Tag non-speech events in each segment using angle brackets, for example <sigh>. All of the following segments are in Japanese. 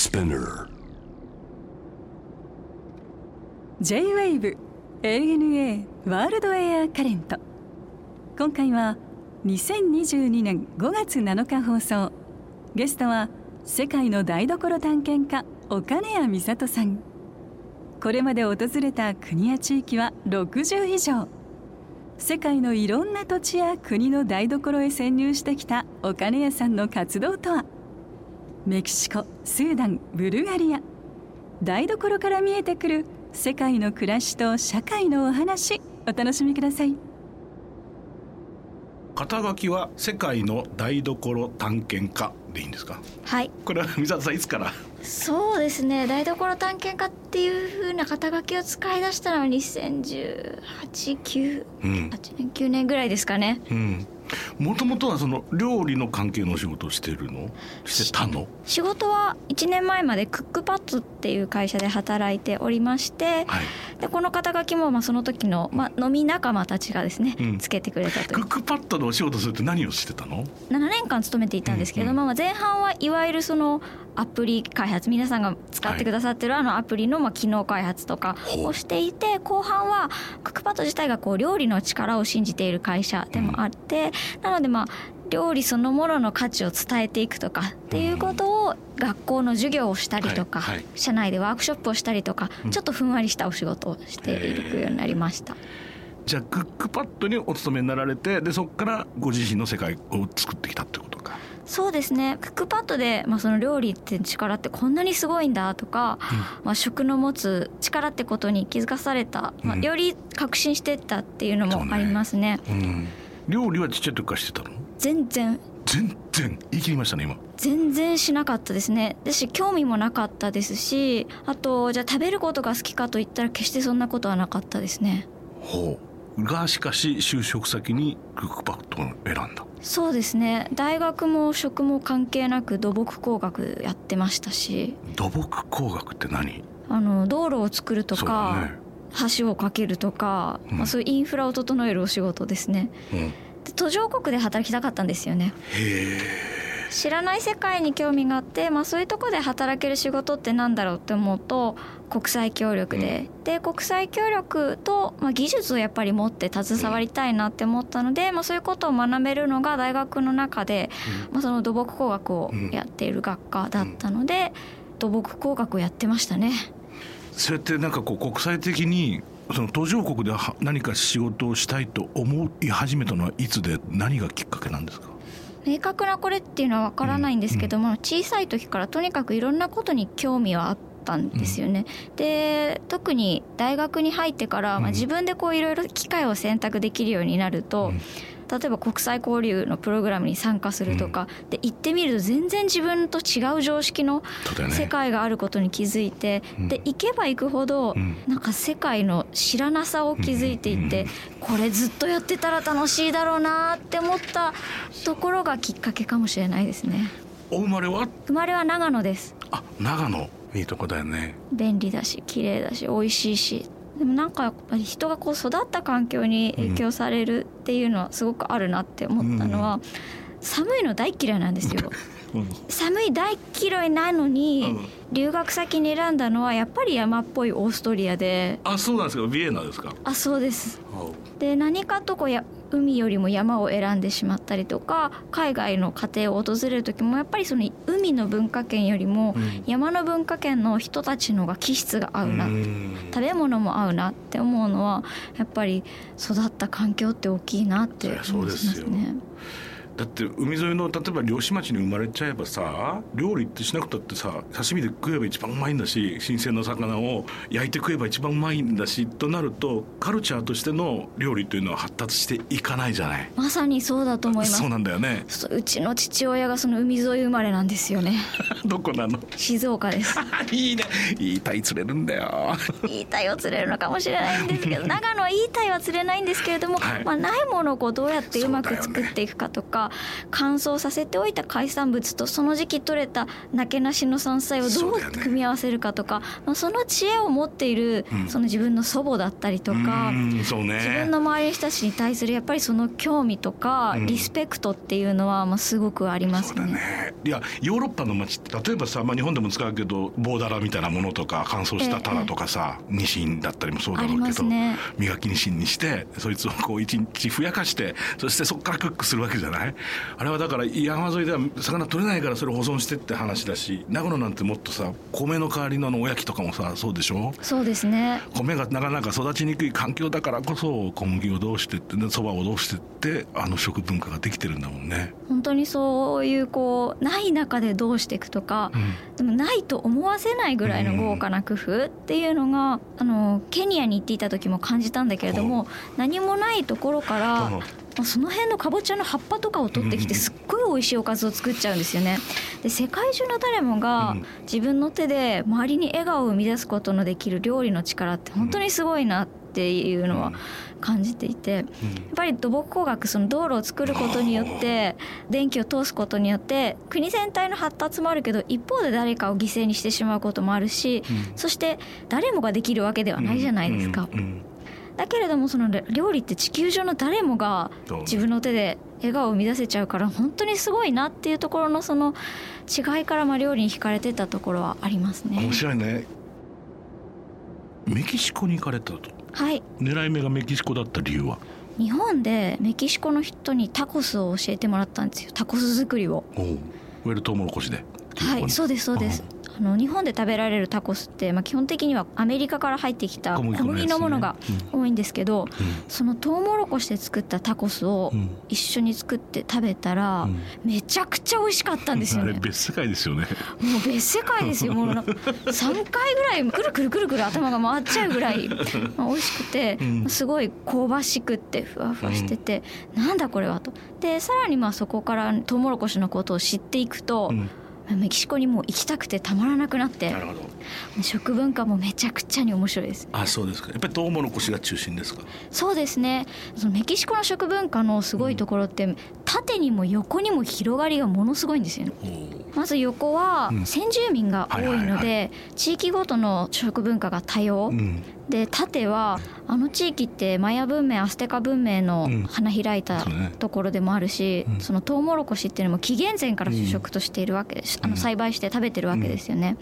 Spinner. J-WAVE ANA ワールドエアカレント今回は2022年5月7日放送。ゲストは世界の台所探検家岡根谷美里さん。これまで訪れた国や地域は60以上。世界のいろんな土地や国の台所へ潜入してきた岡根谷さんの活動とは？メキシコスーダンブルガリア。台所から見えてくる世界の暮らしと社会のお話。お楽しみください。肩書きは世界の台所探検家でいいんですか？はい。これは水田さんいつから？そうですね。台所探検家っていう風な肩書きを使い出したのは2018-9、うん8年9年ぐらいですかね。うんもともとはその料理の関係のお仕事をしてるの？してたの？仕事は1年前までクックパッドっていう会社で働いておりまして、はい。でこの肩書きもまあその時の、まあ、飲み仲間たちがですね、うん。つけてくれたという。クックパッドのお仕事するって何をしてたの？7年間勤めていたんですけれども、まあ前半はいわゆるそのアプリ開発皆さんが使ってくださってるあのアプリのまあ機能開発とかをしていて後半はクックパッド自体がこう料理の力を信じている会社でもあって <laughs> なのでまあ料理そのものの価値を伝えていくとかっていうことを学校の授業をしたりとか、はいはい。社内でワークショップをしたりとか、ちょっとふんわりしたお仕事をしていくようになりました。じゃあクックパッドにお勤めになられてでそこからご自身の世界を作ってきたってことか。そうですね。クックパッドで、まあ、その料理って力ってこんなにすごいんだとか、まあ、食の持つ力ってことに気づかされた、まあ、うん。より確信してったっていうのもありますね。うん料理はちっちゃい時からしてたの？全然。全然？言い切りましたね今。全然しなかったですね。ですし興味もなかったですしあとじゃあ食べることが好きかといったら決してそんなことはなかったですね。ほう。がしかし就職先にクックパッドを選んだ。そうですね。大学も食も関係なく土木工学やってましたし。土木工学って何？あの道路を作るとか、ね橋を架けるとか、うん。まあ、そういうインフラを整えるお仕事ですね。うん。で途上国で働きたかったんですよね。知らない世界に興味があって、まあ、そういうとこで働ける仕事ってなんだろうって思うと国際協力で、で国際協力と、まあ、技術をやっぱり持って携わりたいなって思ったので、まあ、そういうことを学べるのが大学の中で、まあ、その土木工学をやっている学科だったので、土木工学をやってましたね。それってなんかこう国際的にその途上国では何か仕事をしたいと思い始めたのはいつで何がきっかけなんですか？明確なこれっていうのはわからないんですけども、小さい時からとにかくいろんなことに興味はあったんですよね。で特に大学に入ってから、まあ、自分でこういろいろ機会を選択できるようになると、例えば国際交流のプログラムに参加するとか、で行ってみると全然自分と違う常識の世界があることに気づいて、で行けば行くほど、ん。なんか世界の知らなさを気づいていって、これずっとやってたら楽しいだろうなって思ったところがきっかけかもしれないですね。お生まれは？生まれは長野です。あ長野。いいとこだよね。便利だし綺麗だし美味しいしでもなんかやっぱり人がこう育った環境に影響されるっていうのはすごくあるなって思ったのは、寒いの大嫌いなんですよ。<laughs> 寒い大嫌いなのに、留学先に選んだのはやっぱり山っぽいオーストリアで。あそうなんですか。ビエナですか。あそうです。で何かとこうや海よりも山を選んでしまったりとか海外の家庭を訪れる時もやっぱりその海の文化圏よりも山の文化圏の人たちのが気質が合うなうん。食べ物も合うなって思うのはやっぱり育った環境って大きいなってそりゃそう思いでよますすね。だって海沿いの例えば漁師町に生まれちゃえばさ料理ってしなくたってさ刺身で食えば一番うまいんだし新鮮な魚を焼いて食えば一番うまいんだしとなるとカルチャーとしての料理というのは発達していかないじゃない。まさにそうだと思います。そうなんだよね。そううちの父親がその海沿い生まれなんですよね。<laughs> どこなの？静岡です。<laughs> いいね。いいタイ釣れるんだよ。<laughs> いいタイを釣れるのかもしれないんですけど長野はいいタイは釣れないんですけれども、はい。まあ、ないものをこうどうやってうまく作っていくかとか、は乾燥させておいた海産物とその時期取れたなけなしの山菜をどそう組み合わせるかとかまあその知恵を持っているうん。その自分の祖母だったりとか。うんそうね。自分の周りの人たちに対するやっぱりその興味とかうん。リスペクトっていうのはまあすごくありますね。ね。いやヨーロッパの街って例えばさ、まあ、日本でも使うけどボーダラみたいなものとか乾燥したタラとかさ、ニシンだったりもそうだろうけど、磨きニシンにしてそいつをこう一日ふやかしてそしてそこからクックするわけじゃない？あれはだから山沿いでは魚取れないからそれを保存してって話だし長野なんてもっとさ米の代わりのおやきとかもさそうでしょ？そうですね。米がなかなか育ちにくい環境だからこそ小麦をどうしてってねそばをどうしてってあの食文化ができてるんだもんね。本当にそういうこうない中でどうしていくとか、でもないと思わせないぐらいの豪華な工夫っていうのが、あのケニアに行っていた時も感じたんだけれども、何もないところから、その辺のかぼちゃの葉っぱとかを取ってきてすっごい美味しいおかずを作っちゃうんですよね。で世界中の誰もがうん。自分の手で周りに笑顔を生み出すことのできる料理の力って本当にすごいなっていうのは感じていて。やっぱり土木工学その道路を作ることによって電気を通すことによって国全体の発達もあるけど一方で誰かを犠牲にしてしまうこともあるし、そして誰もができるわけではないじゃないですか。うん。うんだけれどもその料理って地球上の誰もが自分の手で笑顔を生み出せちゃうから本当にすごいなっていうところのその違いからまあ料理に惹かれてたところはありますね。面。白いね。メキシコに行かれたとはい。狙い目がメキシコだった理由は？日本でメキシコの人にタコスを教えてもらったんですよ。タコス作りを。おう。いわゆるトウモロコシで。はい、そうですそうです。あの日本で食べられるタコスって、まあ、基本的にはアメリカから入ってきた小小麦粉のものが多いんですけど、うそのトウモロコシで作ったタコスをうん。一緒に作って食べたら、うん。めちゃくちゃ美味しかったんですよね。<laughs> 別世界ですよね。もう別世界ですよ。もう。なんか3回ぐらいくるくるくるくる頭が回っちゃうぐらい、<laughs> まあ、美味しくて、うん。すごい香ばしくってふわふわしてて、なんだこれはと。でさらにまあそこからトウモロコシのことを知っていくと、うんメキシコにもう行きたくてたまらなくなってなるほど。食文化もめちゃくちゃに面白いです。あそうですか。やっぱりトウモロコシが中心ですか？そうですね。そのメキシコの食文化のすごいところって、縦にも横にも広がりがものすごいんですよねまず横はうん。先住民が多いので地域ごとの食文化が多様、うん。で縦はあの地域ってマヤ文明アステカ文明のうん。花開いたところでもあるし、うん。そのトウモロコシっていうのも紀元前から主食としているわけです、あの栽培して食べてるわけですよね、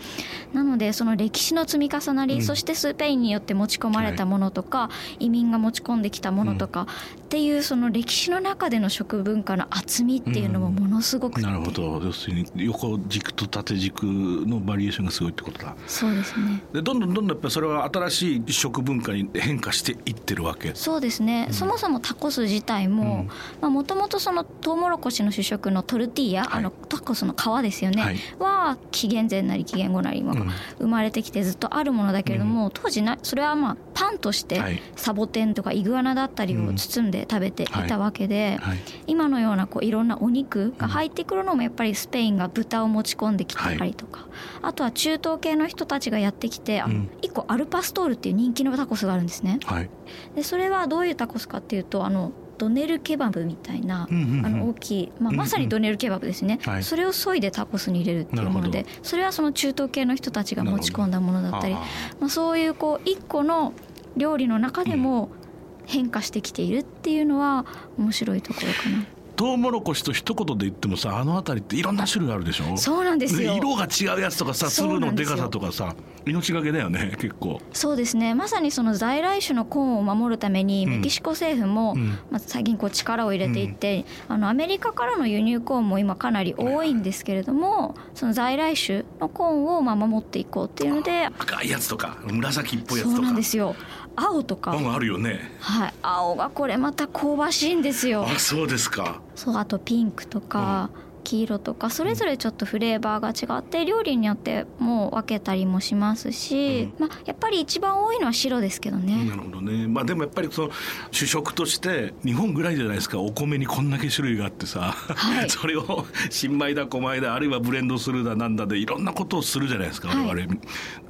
なのでその歴史の積み重なり、うん。そしてスペインによって持ち込まれたものとか、移民が持ち込んできたものとか、っていうその歴史の中での食文化の厚みっていうのもものすごくて、なるほど。要するに横軸と縦軸のバリエーションがすごいってことだ。そうですね。でどんどんどんどんやっぱりそれは新しい食文化に変化していってるわけ。そうですね、そもそもタコス自体ももともとそのトウモロコシの主食のトルティーヤ、はい。あのタコスの皮ですよね、はい。は紀元前なり紀元後なり、まあうん。生まれてきてずっとあるものだけれども、当時なそれはまあパンとしてはい。サボテンとかイグアナだったりを包んで食べていたわけで、はい。今のようなこういろんなお肉が入ってくるのもやっぱりスペインが豚を持ち込んできたりとか、あとは中東系の人たちがやってきて、あうん。一個アルパストールっていう人気のタコスがあるんですね。はい。でそれはどういうタコスかっていうとあのドネルケバブみたいな、うんうんうん。あの大きい、まあ、まさにドネルケバブですね、はい。それを削いでタコスに入れるっていうものでなるそれはその中東系の人たちが持ち込んだものだったり、あまあ、そういうこう一個の料理の中でも変化してきているっていうのは面白いところかな。トウモロコシと一言で言ってもさあの辺りっていろんな種類あるでしょ？そうなんですよ。で色が違うやつとかさ粒のでかさとかさ命がけだよね結構。そうですね。まさにその在来種のコーンを守るためにうん。メキシコ政府も、うん。まあ、最近こう力を入れていって、あのアメリカからの輸入コーンも今かなり多いんですけれどもその在来種のコーンをまあ守っていこうっていうので赤いやつとか紫っぽいやつとか。そうなんですよ青とか、うんあるよね。はい、青がこれまた香ばしいんですよ。あそうですか。そうあとピンクとか、黄色とかそれぞれちょっとフレーバーが違って料理によってもう分けたりもしますし、まあ、やっぱり一番多いのは白ですけどね。なるほどね。まあでもやっぱりその主食として日本ぐらいじゃないですか。お米にこんだけ種類があってさ、はい。<laughs> それを新米だ小米だあるいはブレンドするだなんだでいろんなことをするじゃないですか、はい。我々。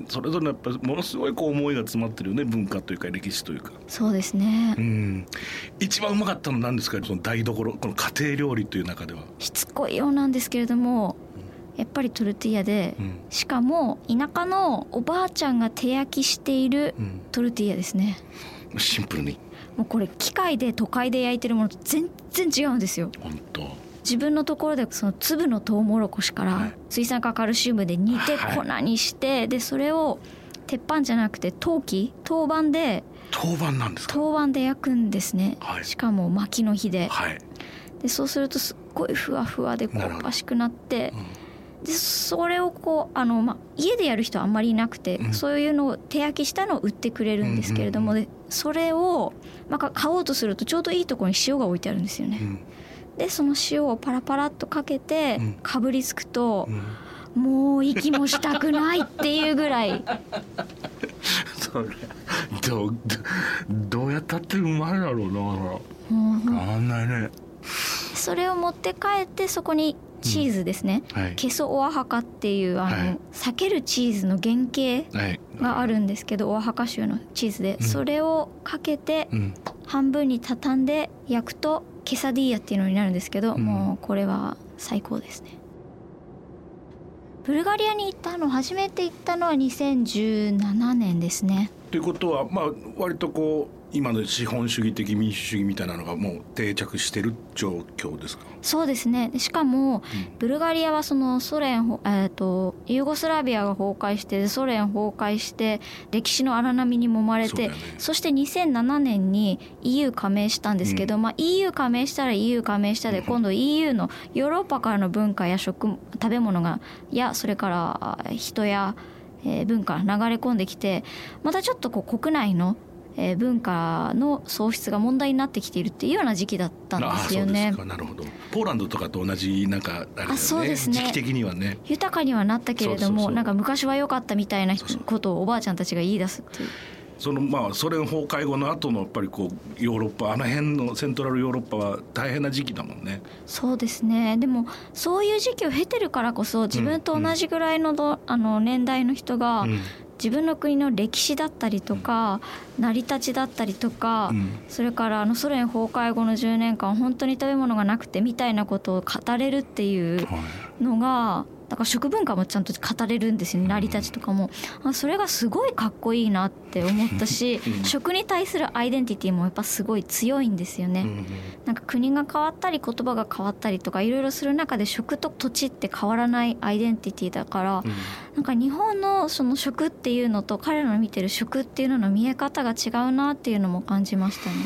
それぞれやっぱりものすごいこう思いが詰まってるよね文化というか歴史というか。そうですね。うん、一番うまかったのは何ですか？その台所この家庭料理という中では。しつこいようなんですけれどもやっぱりトルティーヤでうん。しかも田舎のおばあちゃんが手焼きしているうん。トルティーヤですね。シンプルに。もうこれ機械で都会で焼いてるものと全然違うんですよ。本当。自分のところでその粒のトウモロコシからはい。水酸化カルシウムで煮てはい粉にしてでそれを鉄板じゃなくて陶器陶板で当番なんですか？陶板で焼くんですね、はい。しかも薪の火で。はい、でそうするとすっごいふわふわで香ばしくなってうん。でそれをこうあの、まあ、家でやる人はあんまりいなくて、うん。そういうのを手焼きしたのを売ってくれるんですけれども、うんでそれを、まあ、か買おうとするとちょうどいいところに塩が置いてあるんですよね。うん。でその塩をパラパラっとかけてうん。かぶりつくとう、ん。もう息もしたくないっていうぐらい。<laughs> それどうどどうやったってうまいだろうな変わんないねそれを持って帰ってそこにチーズですね、はい。ケソオアハカっていうあの、はい。避けるチーズの原型はい。があるんですけどオアハカ州のチーズで、うん。それをかけてうん。半分に畳んで焼くとケサディーヤっていうのになるんですけど、うん。もうこれは最高ですね。ブルガリアに行ったの初めて行ったのは2017年ですね。ということはまあ割とこう今の資本主義的民主主義みたいなのがもう定着してる状況ですか？そうですね。でしかも、ブルガリアはそのソ連ほ、えー、とユーゴスラビアが崩壊してソ連崩壊して歴史の荒波に揉まれてそね。そして2007年に EU 加盟したんですけど、まあ、EU 加盟したら EU 加盟したで今度 EU のヨーロッパからの文化や食食べ物がやそれからあ人や、えー文化が流れ込んできてまたちょっとこう国内のえー文化の喪失が問題になってきているっていうような時期だったんですよね。なるほど。ポーランドとかと同じなんかあね。あそうですね。時期的にはね。豊かにはなったけれどもなんか昔は良かったみたいなことをおばあちゃんたちが言い出すっていう。そのまあソ連崩壊後の後のやっぱりこうヨーロッパあの辺のセントラルヨーロッパは大変な時期だもんね。そうですね。でもそういう時期を経てるからこそ自分と同じぐらいのど、あの年代の人が、うん自分の国の歴史だったりとか、成り立ちだったりとか、うん。それからあのソ連崩壊後の10年間本当に食べ物がなくてみたいなことを語れるっていうはい。のがだから食文化もちゃんと語れるんですよね。成り立ちとかも。あそれがすごいかっこいいなって思ったしうん。食に対するアイデンティティもやっぱすごい強いんですよね。うんなんか国が変わったり言葉が変わったりとかいろいろする中で食と土地って変わらないアイデンティティだからうん。なんか日本のその食っていうのと彼らの見てる食っていうのの見え方が違うなっていうのも感じましたね。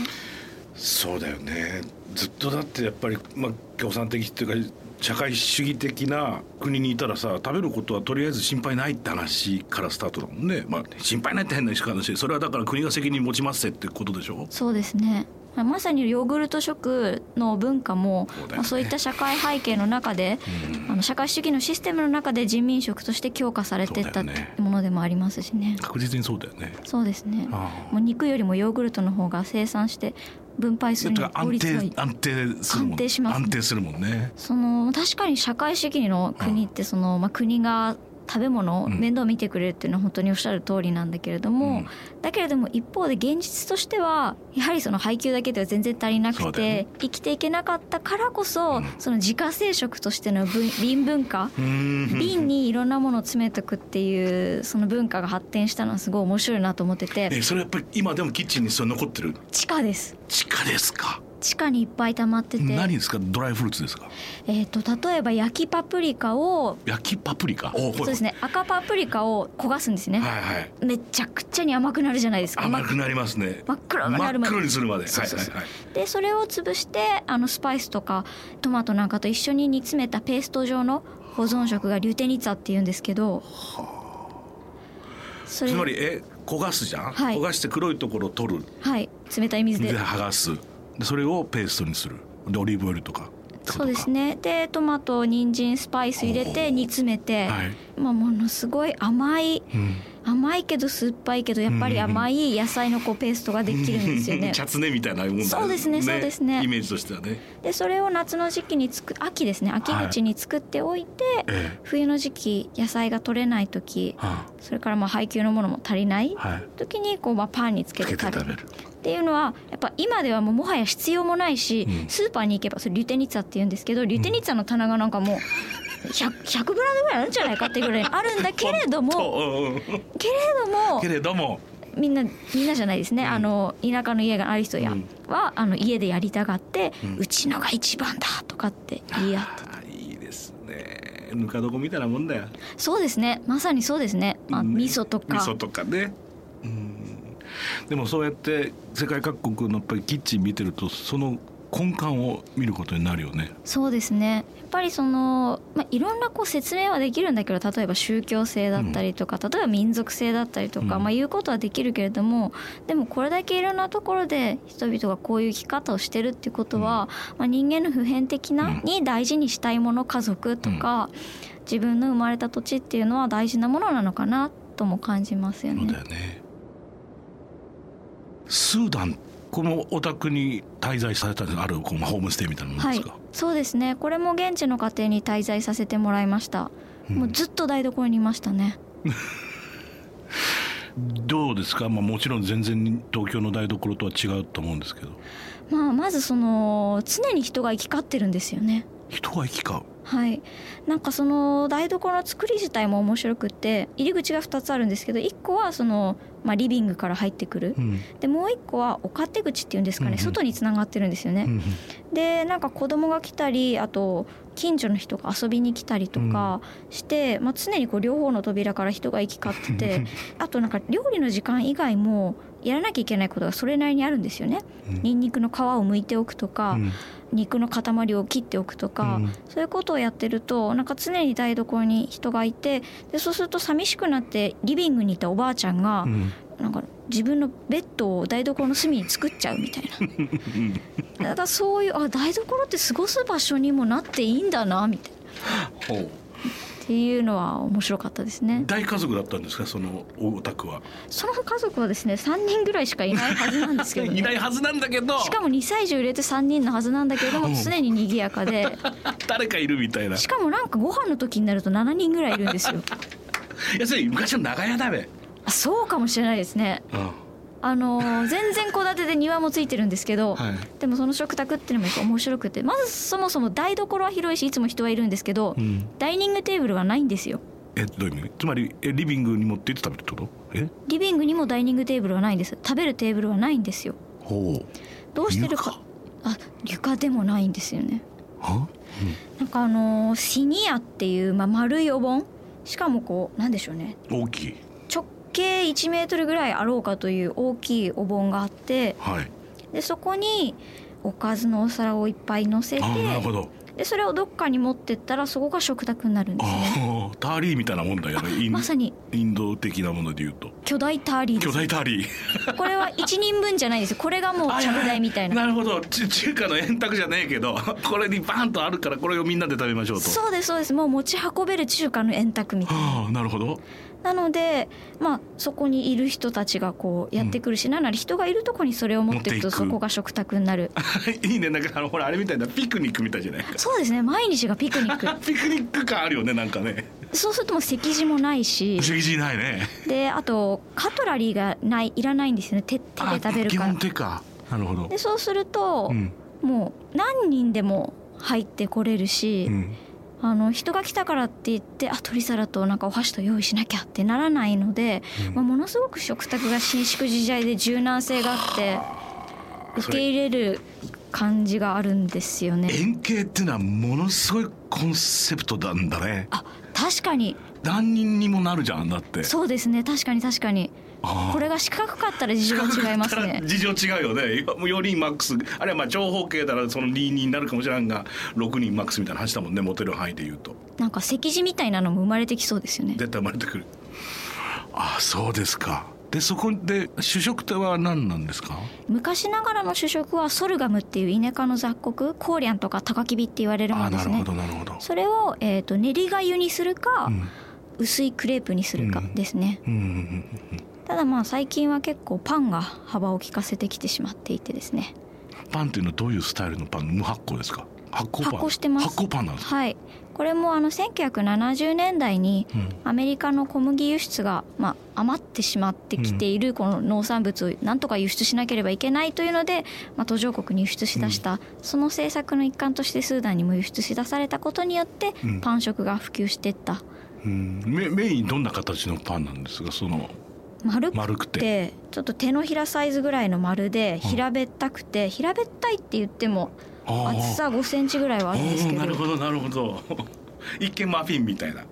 そうだよね。ずっとだってやっぱり、まあ、共産的っていうか社会主義的な国にいたらさ食べることはとりあえず心配ないって話からスタートだもんね、まあ、心配ないって変な話それはだから国が責任持ちますってことでしょ？そうですね。まさにヨーグルト食の文化もそうね。まあ、そういった社会背景の中で、うん。あの社会主義のシステムの中で人民食として強化されていったものでもありますしね。確実にそうだよね。そうですね。もう肉よりもヨーグルトの方が生産して分配する安定安定するもん。安定しますね。安定するもんね。その確かに社会主義の国ってその、まあ、国が食べ物面倒見てくれるっていうのは本当におっしゃる通りなんだけれども、うん。だけれども一方で現実としてはやはりその配給だけでは全然足りなくて、生きていけなかったからこそ、うん。その自家製食としての分 <laughs> 瓶文化、うん。瓶にいろんなものを詰めておくっていうその文化が発展したのはすごい面白いなと思ってて。えそれやっぱり今でもキッチンにそれ残ってる？地下です。地下ですか地下にいっぱい溜まってて、何ですか？ドライフルーツですか？えー、と例えば焼きパプリカを焼きパプリカ？おそうですね。赤パプリカを焦がすんですね、はいはい。めちゃくちゃに甘くなるじゃないですか。甘くなりますね。真っ黒になるまで。真っ黒にするまで。そうそうそう。はいはいはい。でそれを潰してあのスパイスとかトマトなんかと一緒に煮詰めたペースト状の保存食がリュテニツァっていうんですけど。それ。つまりえ焦がすじゃん、はい。焦がして黒いところを取る。はい。冷たい水で。で剥がす。でそれをペーストにする。でオリーブオイルとか。そうですね。でトマト人参スパイス入れて煮詰めて、はい。まあ、ものすごい甘いうん甘いけど酸っぱいけどやっぱり甘い野菜のこうペーストができるんですよね。<laughs> チャツネみたいなもんだよそうですねそうですね。イメージとしてはね。でそれを夏の時期につく秋ですね。秋口に作っておいて、ええ。冬の時期野菜が取れない時はそれからまあ配給のものも足りない時にこうまあパンにつけつて食べる。っていうのはやっぱ今ではもうもはや必要もないし、うん。スーパーに行けばそれリュテニッツァって言うんですけどリュテニッツァの棚がなんかもう 100, 100グラムぐらいあるんじゃないかっていうぐらいあるんだけれども <laughs> けれどもけれども。みんなみんなじゃないですね、うん。あの田舎の家がある人やうん。は、あの家でやりたがって、ううんちのが一番だとかって言い合っていいですね。ぬか床みたいなもんだよ。そうですね。まさにそうですね、まあ、うん。味噌とか。味噌とかね。うん。でもそうやって世界各国のやっぱりキッチン見てるとその根幹を見ることになるよね。そうですね。やっぱりその、まあ、いろんなこう説明はできるんだけど例えば宗教性だったりとか、例えば民族性だったりとか、うん。まあ、言うことはできるけれどもでもこれだけいろんなところで人々がこういう生き方をしてるっていうことは、まあ、人間の普遍的な、うん。に大事にしたいもの家族とか、自分の生まれた土地っていうのは大事なものなのかなとも感じますよそうだね。よね。スーダンこのお宅に滞在されたあるこのホームステイみたいなものはいですか、、そうですね。これも現地の家庭に滞在させてもらいました、うん。もうずっと台所にいましたね。<laughs> どうですか、まあ、もちろん全然東京の台所とは違うと思うんですけど。まあまずその常に人が行き交ってるんですよね。人が行き交う？はい。なんかその台所の作り自体も面白くって入り口が2つあるんですけど1個はその、まあ、リビングから入ってくる。うん。でもう1個はお勝手口っていうんですかね、うんうん。外につながってるんですよね、うんでなんか子供が来たりあと近所の人が遊びに来たりとかして、まあ、常にこう両方の扉から人が行き交ってて <laughs> あとなんか料理の時間以外もやらなきゃいけないことがそれなりにあるんですよね。うん。ニンニクの皮を剥いておくとか、うん。肉の塊を切っておくとか、うん。そういうことをやってるとなんか常に台所に人がいてでそうすると寂しくなってリビングにいたおばあちゃんが、うん。なんか自分のベッドを台所の隅に作っちゃうみたいな。<laughs> だからそういうあ台所って過ごす場所にもなっていいんだなみたいなっていうのは面白かったですね。大家族だったんですかそのお宅は？その家族はですね3人ぐらいしかいないはずなんですけど、ね、<laughs> いないはずなんだけど。しかも2歳児を入れて3人のはずなんだけれども <laughs> うん。常に賑やかで。<laughs> 誰かいるみたいな。しかもなんかご飯の時になると7人ぐらいいるんですよ。要するに昔の長屋だべ。あそうかもしれないですね。うんあのー全然戸建てで庭もついてるんですけど、はい。でもその食卓っていうのも面白くてまずそもそも台所は広いしいつも人はいるんですけど、うん。ダイニングテーブルはないんですよ。えどういう意味？つまりえリビングに持って行って食べるってこと？え？リビングにもダイニングテーブルはないんです。食べるテーブルはないんですよ。ほう。どうしてるか？あ床でもないんですよね。は？なんかあのーシニアっていう、まあ、丸いお盆？しかもこうなんでしょうね。大きい。直径1メートルぐらいあろうかという大きいお盆があってはい。でそこにおかずのお皿をいっぱい乗せてあなるほど。でそれをどっかに持ってったらそこが食卓になるんですねああターリーみたいなもんだよね。まさに。インド的なもので言うと。巨大ターリーで巨す大ターリー。これは1人分じゃないですよ。これがもうちゃぶ台みたいな。なるほど。ち中華の円卓じゃねえけどこれにバンとあるからこれをみんなで食べましょうと。そうですそうです。もう持ち運べる中華の円卓みたいな。はあなるほどなのでまあそこにいる人たちがこうやってくるし、なんなら人がいるとこにそれを持っていくとそこが食卓になる。<laughs> いいね。なんかあのほらあれみたいなピクニックみたいじゃない？そうですね。毎日がピクニック。<laughs> ピクニック感あるよねなんかね。そうするともう席次もないし。不思議ないね。であとカトラリーがないいらないんですよね。手手で食べる基から。本手か。なるほど。でそうすると、うん。もう何人でも入ってこれるし、うんあの人が来たからって言ってあ取り皿となんかお箸と用意しなきゃってならないので、うん。まあ、ものすごく食卓が伸縮自在で柔軟性があって受け入れる感じがあるんですよね。円形っていうのはものすごいコンセプトなんだね。あ確かに。何人にもなるじゃんだって。そうですね。確かに確かにこれが四角かったら事情が違いますね。<laughs> 事情違うよね。もう4人マックス。あれはまあ長方形ならその2人になるかもしれんが6人マックスみたいな話だもんね持てる範囲で言うと。なんか席次みたいなのも生まれてきそうですよね。絶対生まれてくる。ああそうですか。でそこで主食とは何なんですか？昔ながらの主食はソルガムっていうイネ科の雑穀コーリャンとかタカキビって言われるものですね。あなるほどなるほど。それを、えー、と練りがゆにするか、うん。薄いクレープにするかですね、うんうんうんただまあ最近は結構パンが幅を利かせてきてしまっていてですね。パンっていうのはどういうスタイルのパン？無発酵ですか？発酵パン？発酵してます。発酵パンなんですか、はい。これもあの1970年代にうん。アメリカの小麦輸出が、まあ、余ってしまってきているこの農産物をなんとか輸出しなければいけないというので、まあ、途上国に輸出しだした、その政策の一環としてスーダンにも輸出しだされたことによってうん。パン食が普及していった。うん。メメインどんな形のパンなんですか？その丸くてて。ちょっと手のひらサイズぐらいの丸で平べったくて平べったいって言っても厚さ5センチぐらいはあるんですけど。なるほどなるほど。<laughs> 一見マフィンみたいな。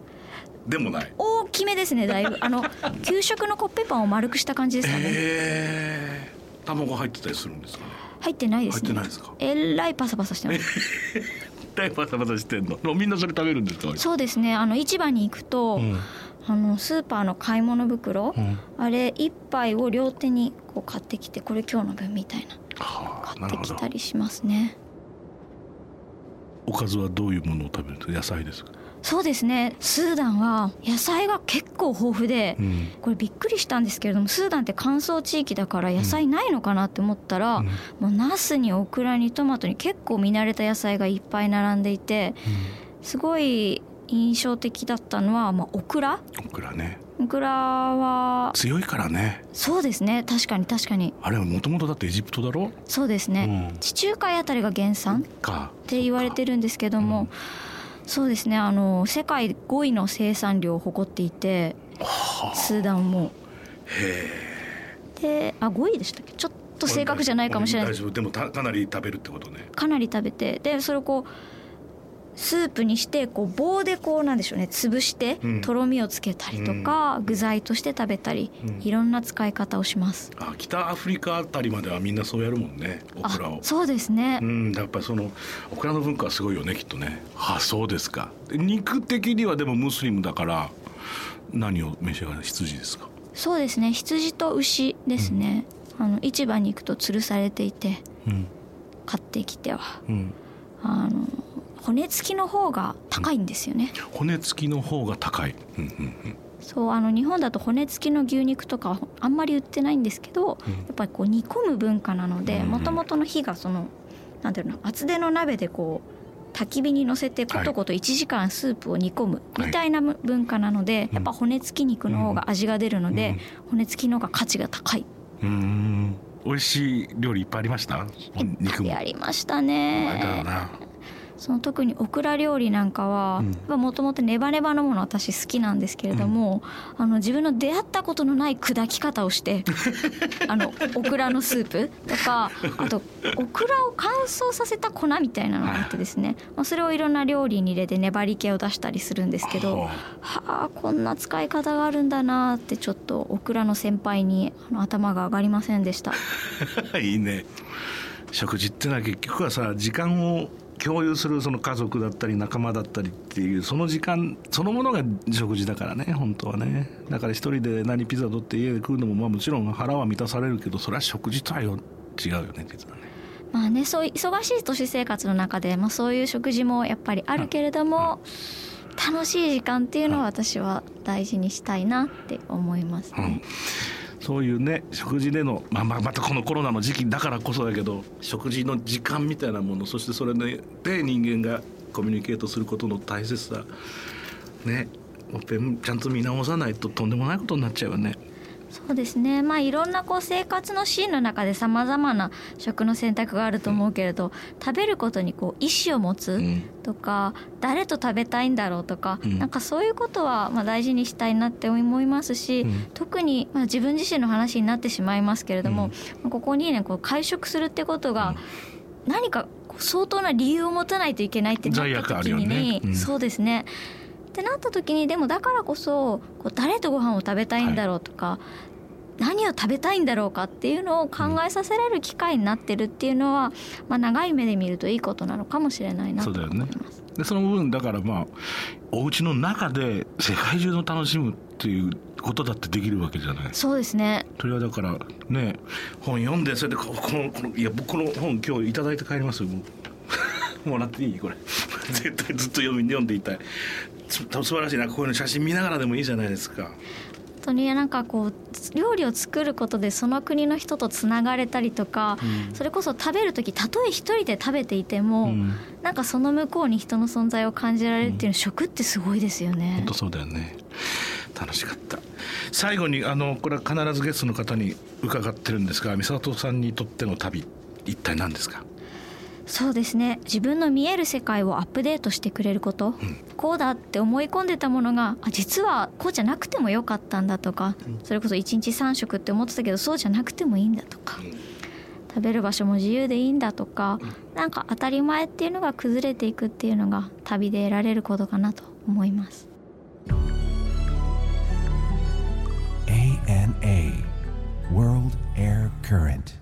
でもない。大きめですねだいぶ。あの給食のコッペパンを丸くした感じですかね。えー、卵入ってたりするんですかね入ってないですね。入ってないですか？えらいパサパサしてます。<laughs> 大パサパサしてんの？みんなそれ食べるんですか？そうですね。あの市場に行くと、うん。あのスーパーの買い物袋、うん。あれ一杯を両手にこう買ってきてこれ今日の分みたいな。はあ買ってきたりしますね。おかずはどういうものを食べるんですか？野菜ですか、そうですね。スーダンは野菜が結構豊富で、うん。これびっくりしたんですけれどもスーダンって乾燥地域だから野菜ないのかなって思ったら、うん。もうナスにオクラにトマトに結構見慣れた野菜がいっぱい並んでいてすごい印象的だったのは、まあ、オクラ。オクラね。オクラは強いからね。そうですね。確かに確かに。あれはもともとだってエジプトだろ？そうですね、うん。地中海あたりが原産っか。て言われてるんですけども、そうですね。あの世界5位の生産量を誇っていてスーダンも。であ5位でしたっけ？ちょっと正確じゃないかもしれない。大丈夫。でもたかなり食べるってことね。かなり食べてでそれをこうスープにしてこう棒でこうなんでしょうね潰してうん。とろみをつけたりとか、具材として食べたり、うん。いろんな使い方をします。あ北アフリカあたりまではみんなそうやるもんねオクラを。あそうですね、うんやっぱりそのオクラの文化はすごいよねきっとね。あそうですか。肉的にはでもムスリムだから何を召し上がる？羊ですか？そうですね。羊と牛ですね、あの市場に行くと吊るされていてうん。買ってきては。うん。あの骨付きの方が高いんですよね、骨付きの方が高い、うんうんそうあの日本だと骨付きの牛肉とかあんまり売ってないんですけど、うん。やっぱりこう煮込む文化なのでうんもともとの火がそのなんていうの厚手の鍋でこう焚き火に乗せてことこと1時間スープを煮込むみたいな文化なので、やっぱ骨付き肉の方が味が出るので、骨付きの方が価値が高い。うんうん。美味しい料理いっぱいありました？肉もやりましたね。なその特にオクラ料理なんかはうん。もともとネバネバのもの私好きなんですけれども、あの自分の出会ったことのない砕き方をして <laughs> あのオクラのスープとかあとオクラを乾燥させた粉みたいなのがあってですね、まあ、それをいろんな料理に入れて粘り気を出したりするんですけどははあこんな使い方があるんだなってちょっとオクラの先輩にあの頭が上がりませんでした。あ <laughs> いいね。食事ってのは結局はさ時間を共有するその家族だったり仲間だったりっていうその時間そのものが食事だからね本当はね。だから一人で何ピザ取って家で食うのもまあもちろん腹は満たされるけどそれは食事とはよ違うよね実はね。まあね、そう忙しい都市生活の中で、まあ、そういう食事もやっぱりあるけれども、楽しい時間っていうのは私は大事にしたいなって思いますうん。ね。そういうね食事での、まあ、まあまたこのコロナの時期だからこそだけど食事の時間みたいなものそしてそれで人間がコミュニケートすることの大切さねちゃんと見直さないととんでもないことになっちゃうよね。そうですね、まあ、いろんなこう生活のシーンの中でさまざまな食の選択があると思うけれど、食べることにこう意思を持つうん。とか、誰と食べたいんだろうとか、うん。なんかそういうことはまあ大事にしたいなって思いますし、うん。特にまあ自分自身の話になってしまいますけれども、まあここにねこう会食するってことが何か相当な理由を持たないといけないってな罪った時に、うん。そうですねってなった時にでもだからこそこう誰とご飯を食べたいんだろうとか、何を食べたいんだろうかっていうのを考えさせられる機会になってるっていうのは、まあ、長い目で見るといいことなのかもしれないなとそうだよね。思います。でその部分だからまあお家の中で世界中の楽しむっていうことだってできるわけじゃない。そうですね。それはだからね本読んでそれでここのこのいや僕この本今日いただいて帰りますよ <laughs> もらっていいこれ。<laughs> 絶対ずっと読み読んでいたい。す素晴らしいなこういうの写真見ながらでもいいじゃないですか。本当になんかこう料理を作ることでその国の人とつながれたりとか、うん。それこそ食べる時たとえ一人で食べていても、うん。なんかその向こうに人の存在を感じられるっていうの、食ってすごいですよね。本当そうだよね。楽しかった。最後にあのこれは必ずゲストの方に伺ってるんですが美里さんにとっての旅一体何ですか？そうですね。自分の見える世界をアップデートしてくれること、こうだって思い込んでたものがあ実はこうじゃなくてもよかったんだとか、それこそ1日3食って思ってたけどそうじゃなくてもいいんだとか、食べる場所も自由でいいんだとか、なんか当たり前っていうのが崩れていくっていうのが旅で得られることかなと思います。ANA World Air Current